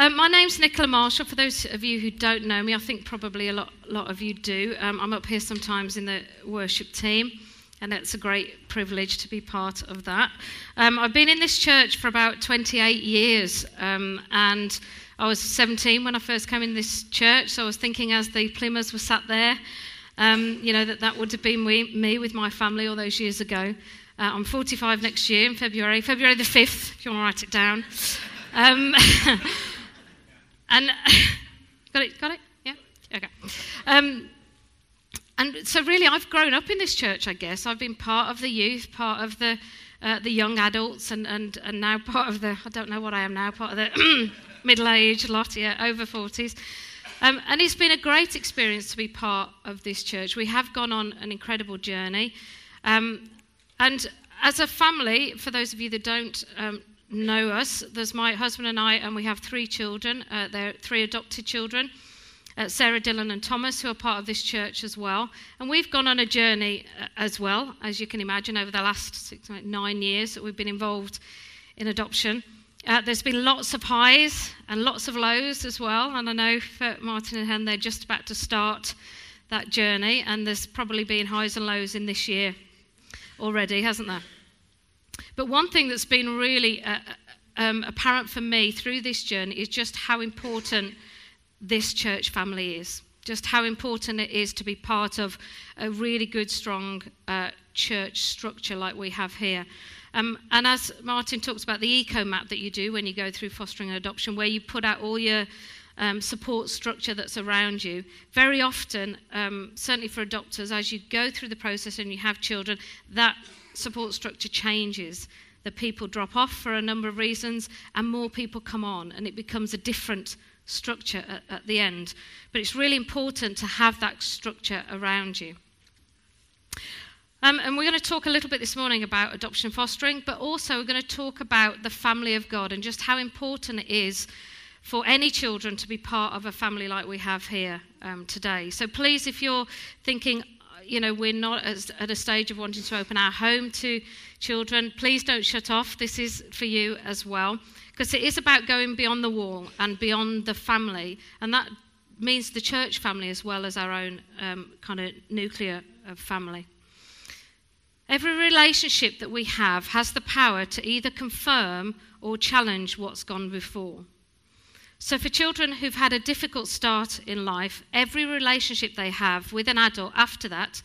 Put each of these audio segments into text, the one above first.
Um, my name's Nicola Marshall. For those of you who don't know me, I think probably a lot, lot of you do. Um, I'm up here sometimes in the worship team, and it's a great privilege to be part of that. Um, I've been in this church for about 28 years, um, and I was 17 when I first came in this church, so I was thinking as the Plymouths were sat there, um, you know, that that would have been me, me with my family all those years ago. Uh, I'm 45 next year in February, February the 5th, if you want to write it down. And got it? Got it? Yeah? Okay. Um, and so, really, I've grown up in this church, I guess. I've been part of the youth, part of the, uh, the young adults, and, and, and now part of the, I don't know what I am now, part of the middle aged lot, yeah, over 40s. Um, and it's been a great experience to be part of this church. We have gone on an incredible journey. Um, and as a family, for those of you that don't um, know us, there's my husband and I, and we have three children. Uh, they're three adopted children. Uh, Sarah, Dylan, and Thomas, who are part of this church as well. And we've gone on a journey uh, as well, as you can imagine, over the last six, nine years that we've been involved in adoption. Uh, there's been lots of highs and lots of lows as well. And I know for Martin and Hen, they're just about to start that journey. And there's probably been highs and lows in this year already, hasn't there? But one thing that's been really uh, uh, um, apparent for me through this journey is just how important this church family is. Just how important it is to be part of a really good, strong uh, church structure like we have here. Um, and as Martin talks about the eco map that you do when you go through fostering and adoption, where you put out all your um, support structure that's around you. Very often, um, certainly for adopters, as you go through the process and you have children, that support structure changes. The people drop off for a number of reasons, and more people come on, and it becomes a different structure at, at the end. But it's really important to have that structure around you. Um, and we're going to talk a little bit this morning about adoption fostering, but also we're going to talk about the family of God and just how important it is for any children to be part of a family like we have here um, today. So please, if you're thinking, you know, we're not at a stage of wanting to open our home to children, please don't shut off. This is for you as well, because it is about going beyond the wall and beyond the family, and that means the church family as well as our own um, kind of nuclear family. Every relationship that we have has the power to either confirm or challenge what's gone before. So, for children who've had a difficult start in life, every relationship they have with an adult after that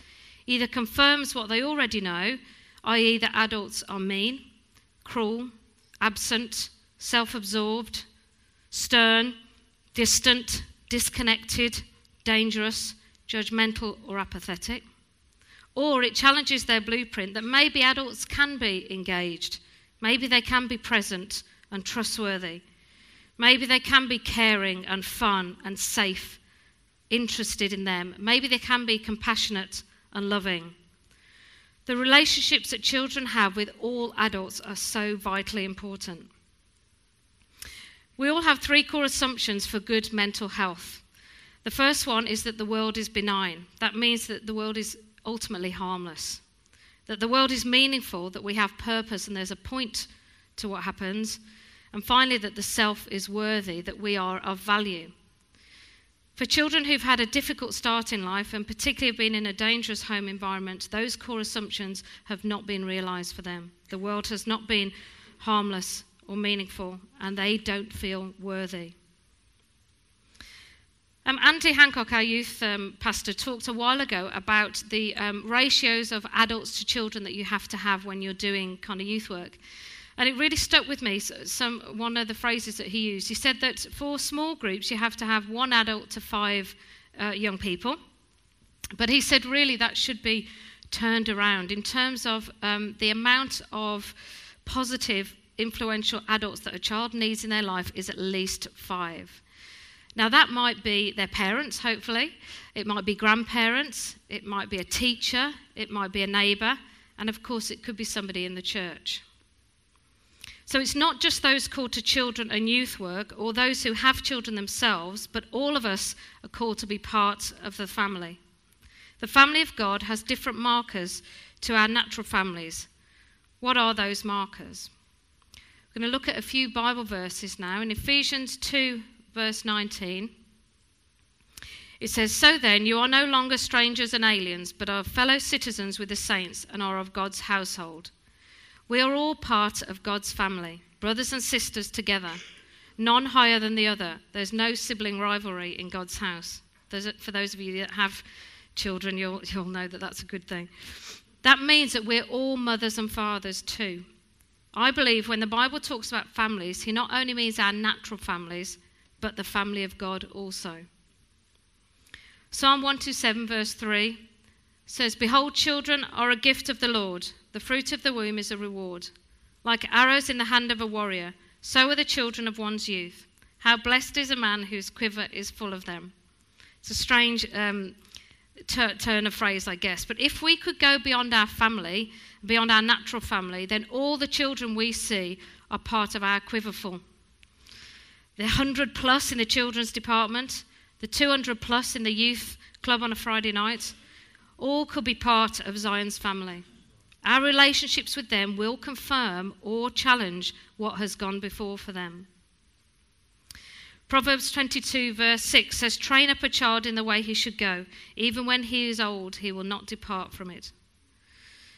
either confirms what they already know, i.e., that adults are mean, cruel, absent, self absorbed, stern, distant, disconnected, dangerous, judgmental, or apathetic. Or it challenges their blueprint that maybe adults can be engaged, maybe they can be present and trustworthy Maybe they can be caring and fun and safe, interested in them. Maybe they can be compassionate and loving. The relationships that children have with all adults are so vitally important. We all have three core assumptions for good mental health. The first one is that the world is benign. That means that the world is ultimately harmless, that the world is meaningful, that we have purpose and there's a point to what happens, and finally, that the self is worthy, that we are of value. For children who've had a difficult start in life and particularly have been in a dangerous home environment, those core assumptions have not been realized for them. The world has not been harmless or meaningful, and they don't feel worthy. Um, Andy Hancock, our youth um, pastor, talked a while ago about the um, ratios of adults to children that you have to have when you're doing kind of youth work. And it really stuck with me, some, one of the phrases that he used. He said that for small groups, you have to have one adult to five uh, young people. But he said, really, that should be turned around in terms of um, the amount of positive, influential adults that a child needs in their life is at least five. Now, that might be their parents, hopefully. It might be grandparents. It might be a teacher. It might be a neighbour. And of course, it could be somebody in the church. So it's not just those called to children and youth work or those who have children themselves, but all of us are called to be part of the family. The family of God has different markers to our natural families. What are those markers? We're going to look at a few Bible verses now. In Ephesians 2, verse 19, it says, So then, you are no longer strangers and aliens, but are fellow citizens with the saints and are of God's household. We are all part of God's family, brothers and sisters together, none higher than the other. There's no sibling rivalry in God's house. For those of you that have children, you'll, you'll know that that's a good thing. That means that we're all mothers and fathers too. I believe when the Bible talks about families, he not only means our natural families, but the family of God also. Psalm 127, verse 3 says, Behold, children are a gift of the Lord. The fruit of the womb is a reward. Like arrows in the hand of a warrior, so are the children of one's youth. How blessed is a man whose quiver is full of them. It's a strange um, turn of phrase, I guess. But if we could go beyond our family, beyond our natural family, then all the children we see are part of our quiverful. The 100 plus in the children's department, the 200 plus in the youth club on a Friday night, all could be part of Zion's family. Our relationships with them will confirm or challenge what has gone before for them. Proverbs 22, verse 6 says, Train up a child in the way he should go. Even when he is old, he will not depart from it.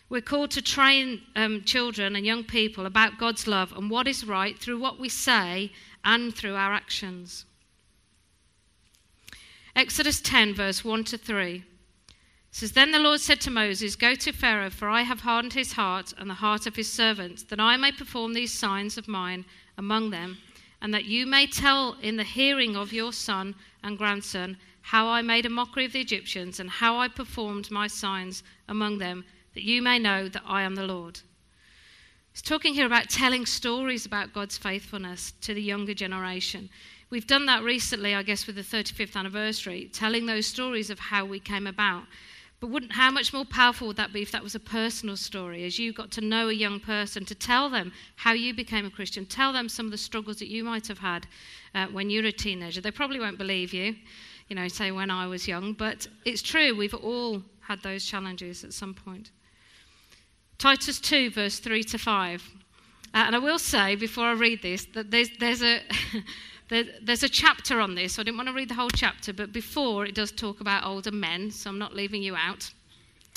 We're called to train um, children and young people about God's love and what is right through what we say and through our actions. Exodus 10, verse 1 to 3 says, Then the Lord said to Moses, Go to Pharaoh, for I have hardened his heart and the heart of his servants, that I may perform these signs of mine among them, and that you may tell in the hearing of your son and grandson how I made a mockery of the Egyptians and how I performed my signs among them, that you may know that I am the Lord. He's talking here about telling stories about God's faithfulness to the younger generation. We've done that recently, I guess, with the 35th anniversary, telling those stories of how we came about. But wouldn't, how much more powerful would that be if that was a personal story, as you got to know a young person, to tell them how you became a Christian, tell them some of the struggles that you might have had uh, when you were a teenager. They probably won't believe you, you know, say when I was young, but it's true, we've all had those challenges at some point. Titus 2, verse 3 to 5. Uh, and I will say, before I read this, that there's, there's a. There, there's a chapter on this. I didn't want to read the whole chapter, but before it does talk about older men, so I'm not leaving you out.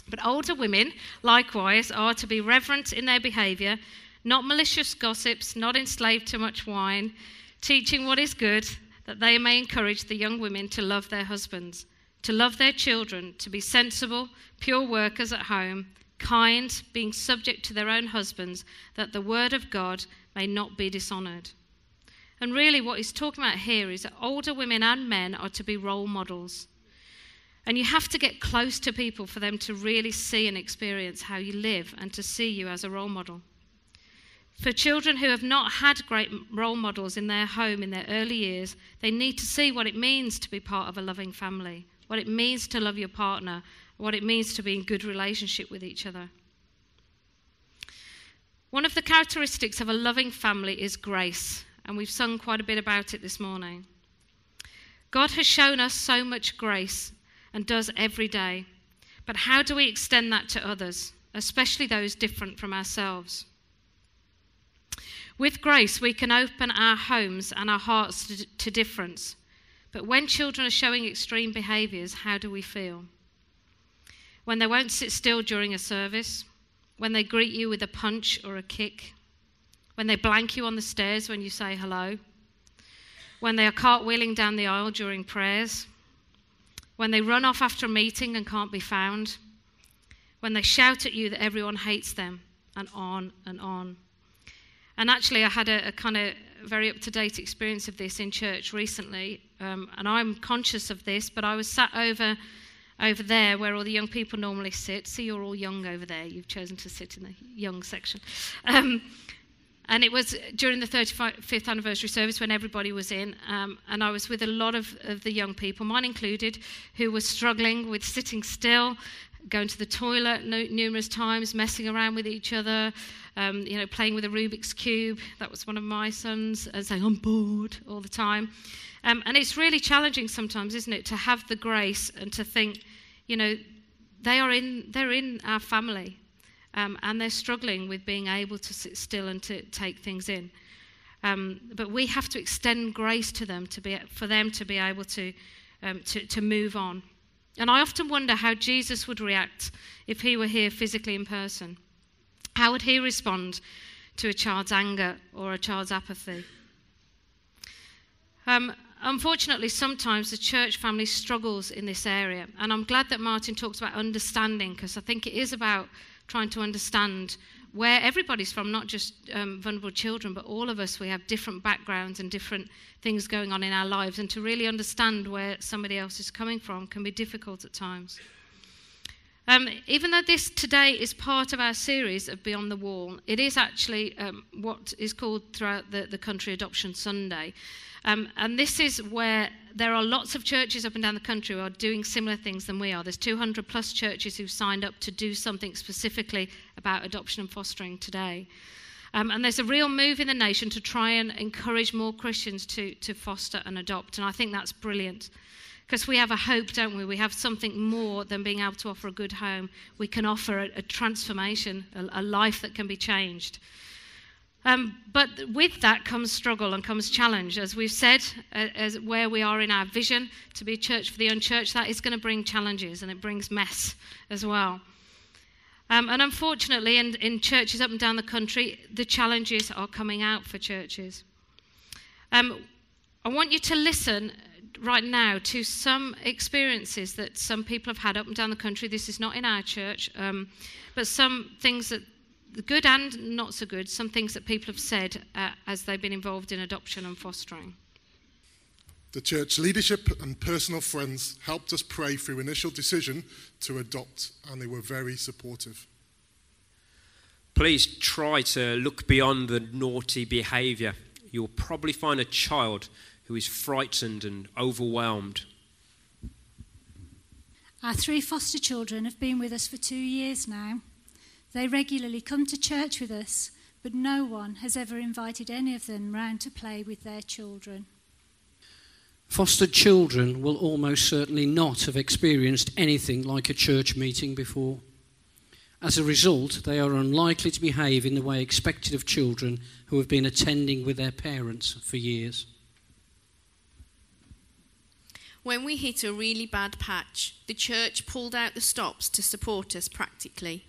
But older women, likewise, are to be reverent in their behaviour, not malicious gossips, not enslaved to much wine, teaching what is good, that they may encourage the young women to love their husbands, to love their children, to be sensible, pure workers at home, kind, being subject to their own husbands, that the word of God may not be dishonoured. And really, what he's talking about here is that older women and men are to be role models. And you have to get close to people for them to really see and experience how you live and to see you as a role model. For children who have not had great role models in their home in their early years, they need to see what it means to be part of a loving family, what it means to love your partner, what it means to be in good relationship with each other. One of the characteristics of a loving family is grace and we've sung quite a bit about it this morning. God has shown us so much grace and does every day. But how do we extend that to others, especially those different from ourselves? With grace, we can open our homes and our hearts to, to difference. But when children are showing extreme behaviours, how do we feel? When they won't sit still during a service, when they greet you with a punch or a kick, when they blank you on the stairs when you say hello, when they are cartwheeling down the aisle during prayers, when they run off after a meeting and can't be found, when they shout at you that everyone hates them, and on and on. And actually, I had a, a kind of very up to date experience of this in church recently, um, and I'm conscious of this, but I was sat over. Over there, where all the young people normally sit. See, you're all young over there. You've chosen to sit in the young section. Um, and it was during the 35th anniversary service when everybody was in, um, and I was with a lot of, of the young people, mine included, who were struggling with sitting still, going to the toilet no, numerous times, messing around with each other, um, you know, playing with a Rubik's cube. That was one of my sons, and saying I'm bored all the time. Um, and it's really challenging sometimes, isn't it, to have the grace and to think, you know, they are in, they're in our family. Um, and they're struggling with being able to sit still and to take things in. Um, but we have to extend grace to them to be, for them to be able to, um, to, to move on. And I often wonder how Jesus would react if he were here physically in person. How would he respond to a child's anger or a child's apathy? Um, unfortunately, sometimes the church family struggles in this area. And I'm glad that Martin talks about understanding because I think it is about trying to understand where everybody's from, not just um, vulnerable children, but all of us. We have different backgrounds and different things going on in our lives. And to really understand where somebody else is coming from can be difficult at times. Um, even though this today is part of our series of Beyond the Wall, it is actually um, what is called throughout the, the country Adoption Sunday. Um, and this is where there are lots of churches up and down the country who are doing similar things than we are. There's 200 plus churches who've signed up to do something specifically about adoption and fostering today. Um, and there's a real move in the nation to try and encourage more Christians to, to foster and adopt. And I think that's brilliant. Because we have a hope, don't we? We have something more than being able to offer a good home. We can offer a, a transformation, a, a life that can be changed. Um, but with that comes struggle and comes challenge. As we've said, as where we are in our vision to be a church for the unchurched, that is going to bring challenges and it brings mess as well. Um, and unfortunately, in, in, churches up and down the country, the challenges are coming out for churches. Um, I want you to listen right now to some experiences that some people have had up and down the country. This is not in our church, um, but some things that good and not so good, some things that people have said uh, as they've been involved in adoption and fostering. The church leadership and personal friends helped us pray through initial decision to adopt, and they were very supportive. Please try to look beyond the naughty behaviour. You'll probably find a child who is frightened and overwhelmed. Our three foster children have been with us for two years now. They regularly come to church with us, but no one has ever invited any of them round to play with their children. Fostered children will almost certainly not have experienced anything like a church meeting before. As a result, they are unlikely to behave in the way expected of children who have been attending with their parents for years. When we hit a really bad patch, the church pulled out the stops to support us practically.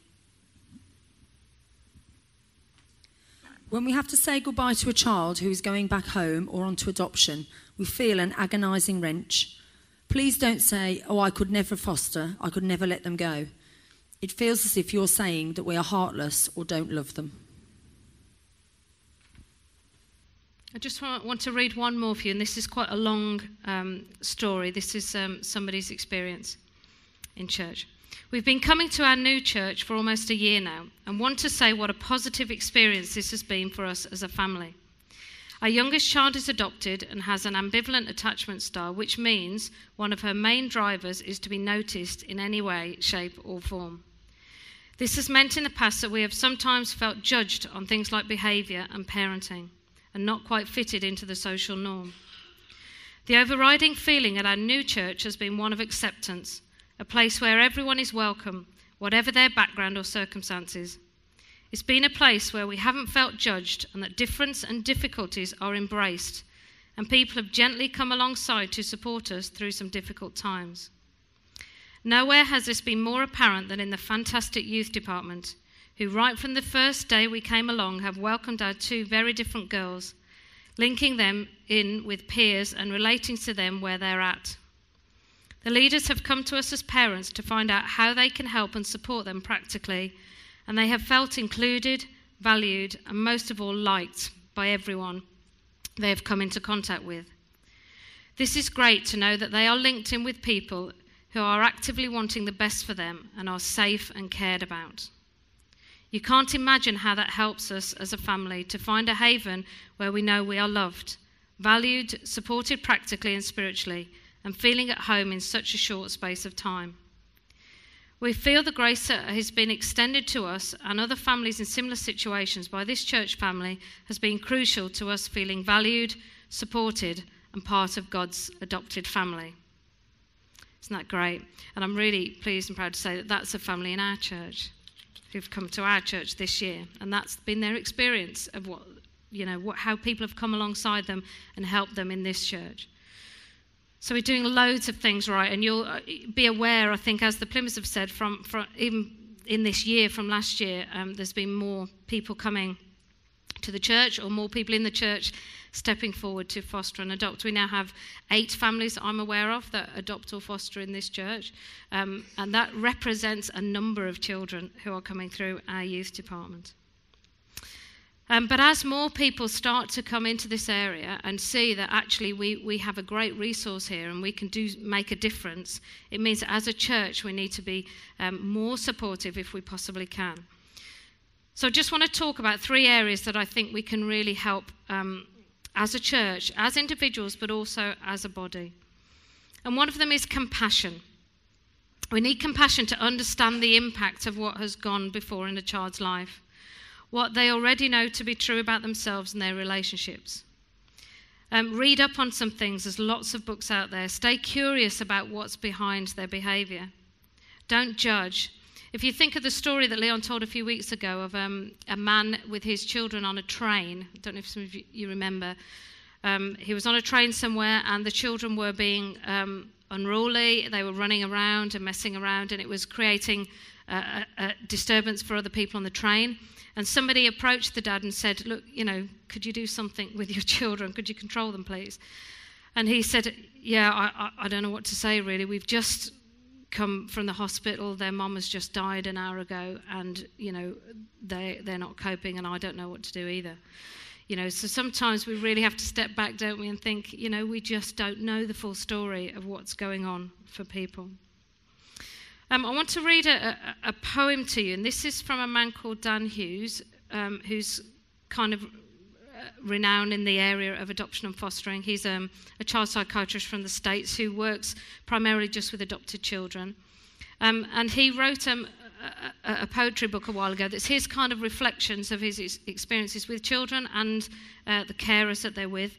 When we have to say goodbye to a child who is going back home or onto adoption, we feel an agonising wrench. Please don't say, Oh, I could never foster, I could never let them go. It feels as if you're saying that we are heartless or don't love them. I just want to read one more for you, and this is quite a long um, story. This is um, somebody's experience in church. We've been coming to our new church for almost a year now and want to say what a positive experience this has been for us as a family. Our youngest child is adopted and has an ambivalent attachment style, which means one of her main drivers is to be noticed in any way, shape, or form. This has meant in the past that we have sometimes felt judged on things like behaviour and parenting and not quite fitted into the social norm. The overriding feeling at our new church has been one of acceptance a place where everyone is welcome, whatever their background or circumstances. It's been a place where we haven't felt judged and that difference and difficulties are embraced, and people have gently come alongside to support us through some difficult times. Nowhere has this been more apparent than in the fantastic youth department, who, right from the first day we came along, have welcomed our two very different girls, linking them in with peers and relating to them where they're at. The leaders have come to us as parents to find out how they can help and support them practically, and they have felt included, valued, and most of all liked by everyone they have come into contact with. This is great to know that they are linked in with people who are actively wanting the best for them and are safe and cared about. You can't imagine how that helps us as a family to find a haven where we know we are loved, valued, supported practically and spiritually, and feeling at home in such a short space of time. We feel the grace that has been extended to us and other families in similar situations by this church family has been crucial to us feeling valued, supported, and part of God's adopted family. Isn't that great? And I'm really pleased and proud to say that that's a family in our church who've come to our church this year, and that's been their experience of what you know, what, how people have come alongside them and helped them in this church. So we're doing loads of things right, and you'll uh, be aware, I think, as the Plymouths have said, from, from even in this year, from last year, um, there's been more people coming to the church or more people in the church stepping forward to foster and adopt. We now have eight families I'm aware of that adopt or foster in this church, um, and that represents a number of children who are coming through our youth department. Um, but as more people start to come into this area and see that actually we, we have a great resource here and we can do make a difference, it means as a church we need to be um, more supportive if we possibly can. So I just want to talk about three areas that I think we can really help um, as a church, as individuals, but also as a body. And one of them is compassion. We need compassion to understand the impact of what has gone before in a child's life, what they already know to be true about themselves and their relationships. Um, read up on some things, there's lots of books out there. Stay curious about what's behind their behaviour. Don't judge. If you think of the story that Leon told a few weeks ago of um, a man with his children on a train, I don't know if some of you remember. Um, he was on a train somewhere, and the children were being um, unruly. They were running around and messing around, and it was creating a, a disturbance for other people on the train. And somebody approached the dad and said, Look, you know, could you do something with your children? Could you control them, please? And he said, Yeah, I, I, I don't know what to say, really. We've just come from the hospital. Their mum has just died an hour ago, and you know they they're not coping, and I don't know what to do either. You know, so sometimes we really have to step back, don't we, and think, you know, we just don't know the full story of what's going on for people. Um, I want to read a, a, a, poem to you, and this is from a man called Dan Hughes, um, who's kind of renowned in the area of adoption and fostering. He's um, a child psychiatrist from the States who works primarily just with adopted children. Um, and he wrote um, a, a, poetry book a while ago that's his kind of reflections of his experiences with children and uh, the carers that they're with.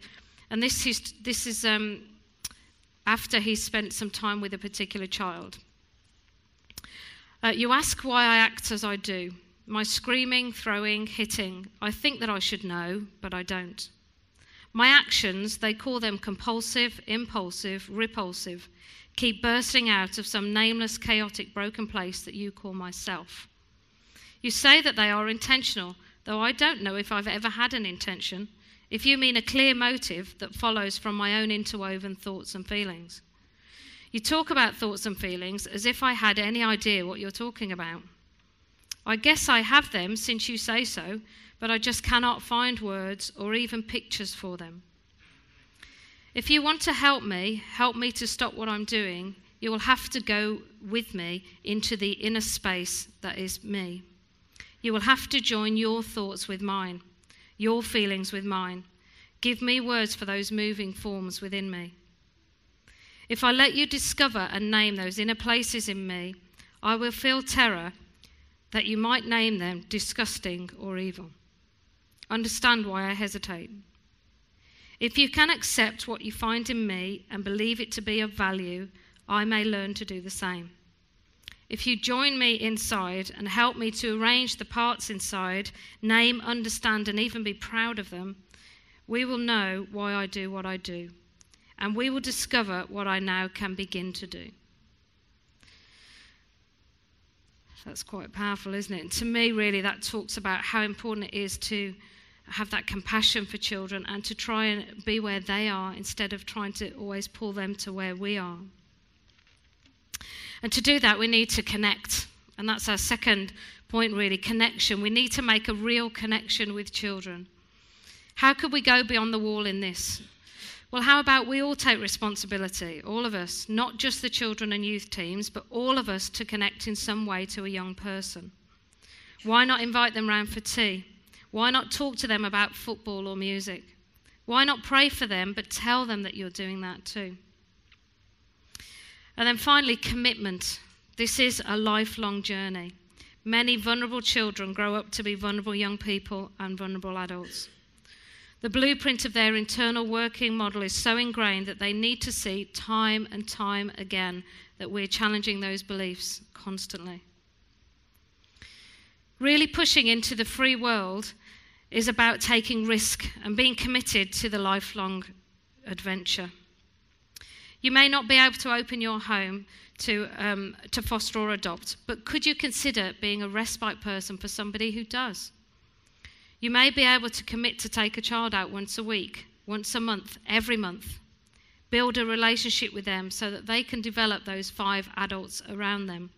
And this is, this is um, after he spent some time with a particular child. Uh, you ask why I act as I do. My screaming, throwing, hitting, I think that I should know, but I don't. My actions, they call them compulsive, impulsive, repulsive, keep bursting out of some nameless, chaotic, broken place that you call myself. You say that they are intentional, though I don't know if I've ever had an intention, if you mean a clear motive that follows from my own interwoven thoughts and feelings. You talk about thoughts and feelings as if I had any idea what you're talking about. I guess I have them since you say so, but I just cannot find words or even pictures for them. If you want to help me, help me to stop what I'm doing, you will have to go with me into the inner space that is me. You will have to join your thoughts with mine, your feelings with mine. Give me words for those moving forms within me. If I let you discover and name those inner places in me, I will feel terror that you might name them disgusting or evil. Understand why I hesitate. If you can accept what you find in me and believe it to be of value, I may learn to do the same. If you join me inside and help me to arrange the parts inside, name, understand, and even be proud of them, we will know why I do what I do, and we will discover what I now can begin to do. That's quite powerful, isn't it? And to me, really, that talks about how important it is to have that compassion for children and to try and be where they are instead of trying to always pull them to where we are. And to do that, we need to connect. And that's our second point, really connection. We need to make a real connection with children. How could we go beyond the wall in this? Well, how about we all take responsibility, all of us, not just the children and youth teams, but all of us to connect in some way to a young person? Why not invite them round for tea? Why not talk to them about football or music? Why not pray for them, but tell them that you're doing that too? And then finally, commitment. This is a lifelong journey. Many vulnerable children grow up to be vulnerable young people and vulnerable adults. The blueprint of their internal working model is so ingrained that they need to see time and time again that we're challenging those beliefs constantly. Really pushing into the free world is about taking risk and being committed to the lifelong adventure. You may not be able to open your home to, um, to foster or adopt, but could you consider being a respite person for somebody who does? You may be able to commit to take a child out once a week, once a month, every month. Build a relationship with them so that they can develop those five adults around them.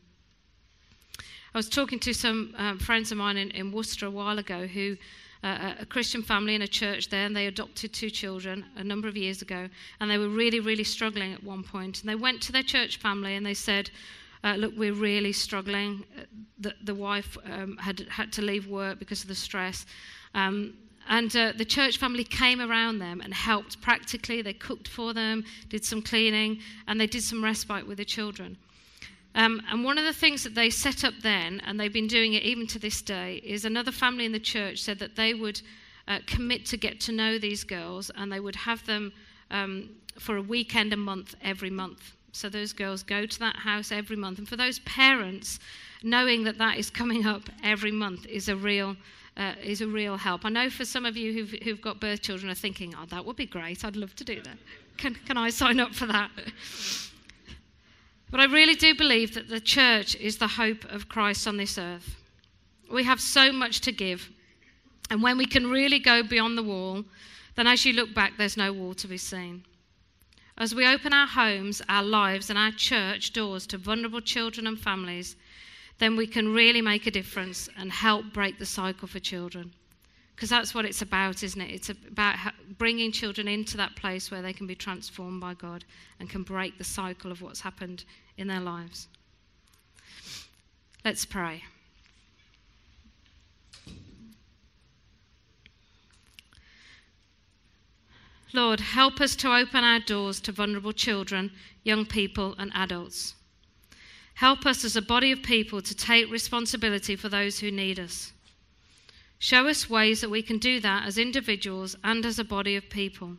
I was talking to some um, friends of mine in, in Worcester a while ago who uh, a Christian family in a church there, and they adopted two children a number of years ago, and they were really, really struggling at one point. And they went to their church family and they said, uh, "Look, we're really struggling. The, the wife um, had had to leave work because of the stress." Um, and uh, the church family came around them and helped practically. They cooked for them, did some cleaning, and they did some respite with the children. Um, and one of the things that they set up then, and they've been doing it even to this day, is another family in the church said that they would uh, commit to get to know these girls and they would have them um, for a weekend a month every month. So those girls go to that house every month. And for those parents, knowing that that is coming up every month is a real. Uh, is a real help. I know for some of you who've, who've got birth children are thinking, oh, that would be great. I'd love to do that. Can, can I sign up for that? But I really do believe that the church is the hope of Christ on this earth. We have so much to give. And when we can really go beyond the wall, then as you look back, there's no wall to be seen. As we open our homes, our lives, and our church doors to vulnerable children and families, then we can really make a difference and help break the cycle for children. Because that's what it's about, isn't it? It's about bringing children into that place where they can be transformed by God and can break the cycle of what's happened in their lives. Let's pray. Lord, help us to open our doors to vulnerable children, young people, and adults. Help us as a body of people to take responsibility for those who need us. Show us ways that we can do that as individuals and as a body of people.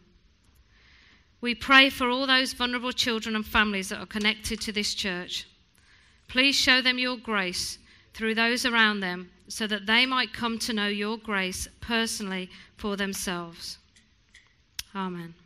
We pray for all those vulnerable children and families that are connected to this church. Please show them your grace through those around them so that they might come to know your grace personally for themselves. Amen.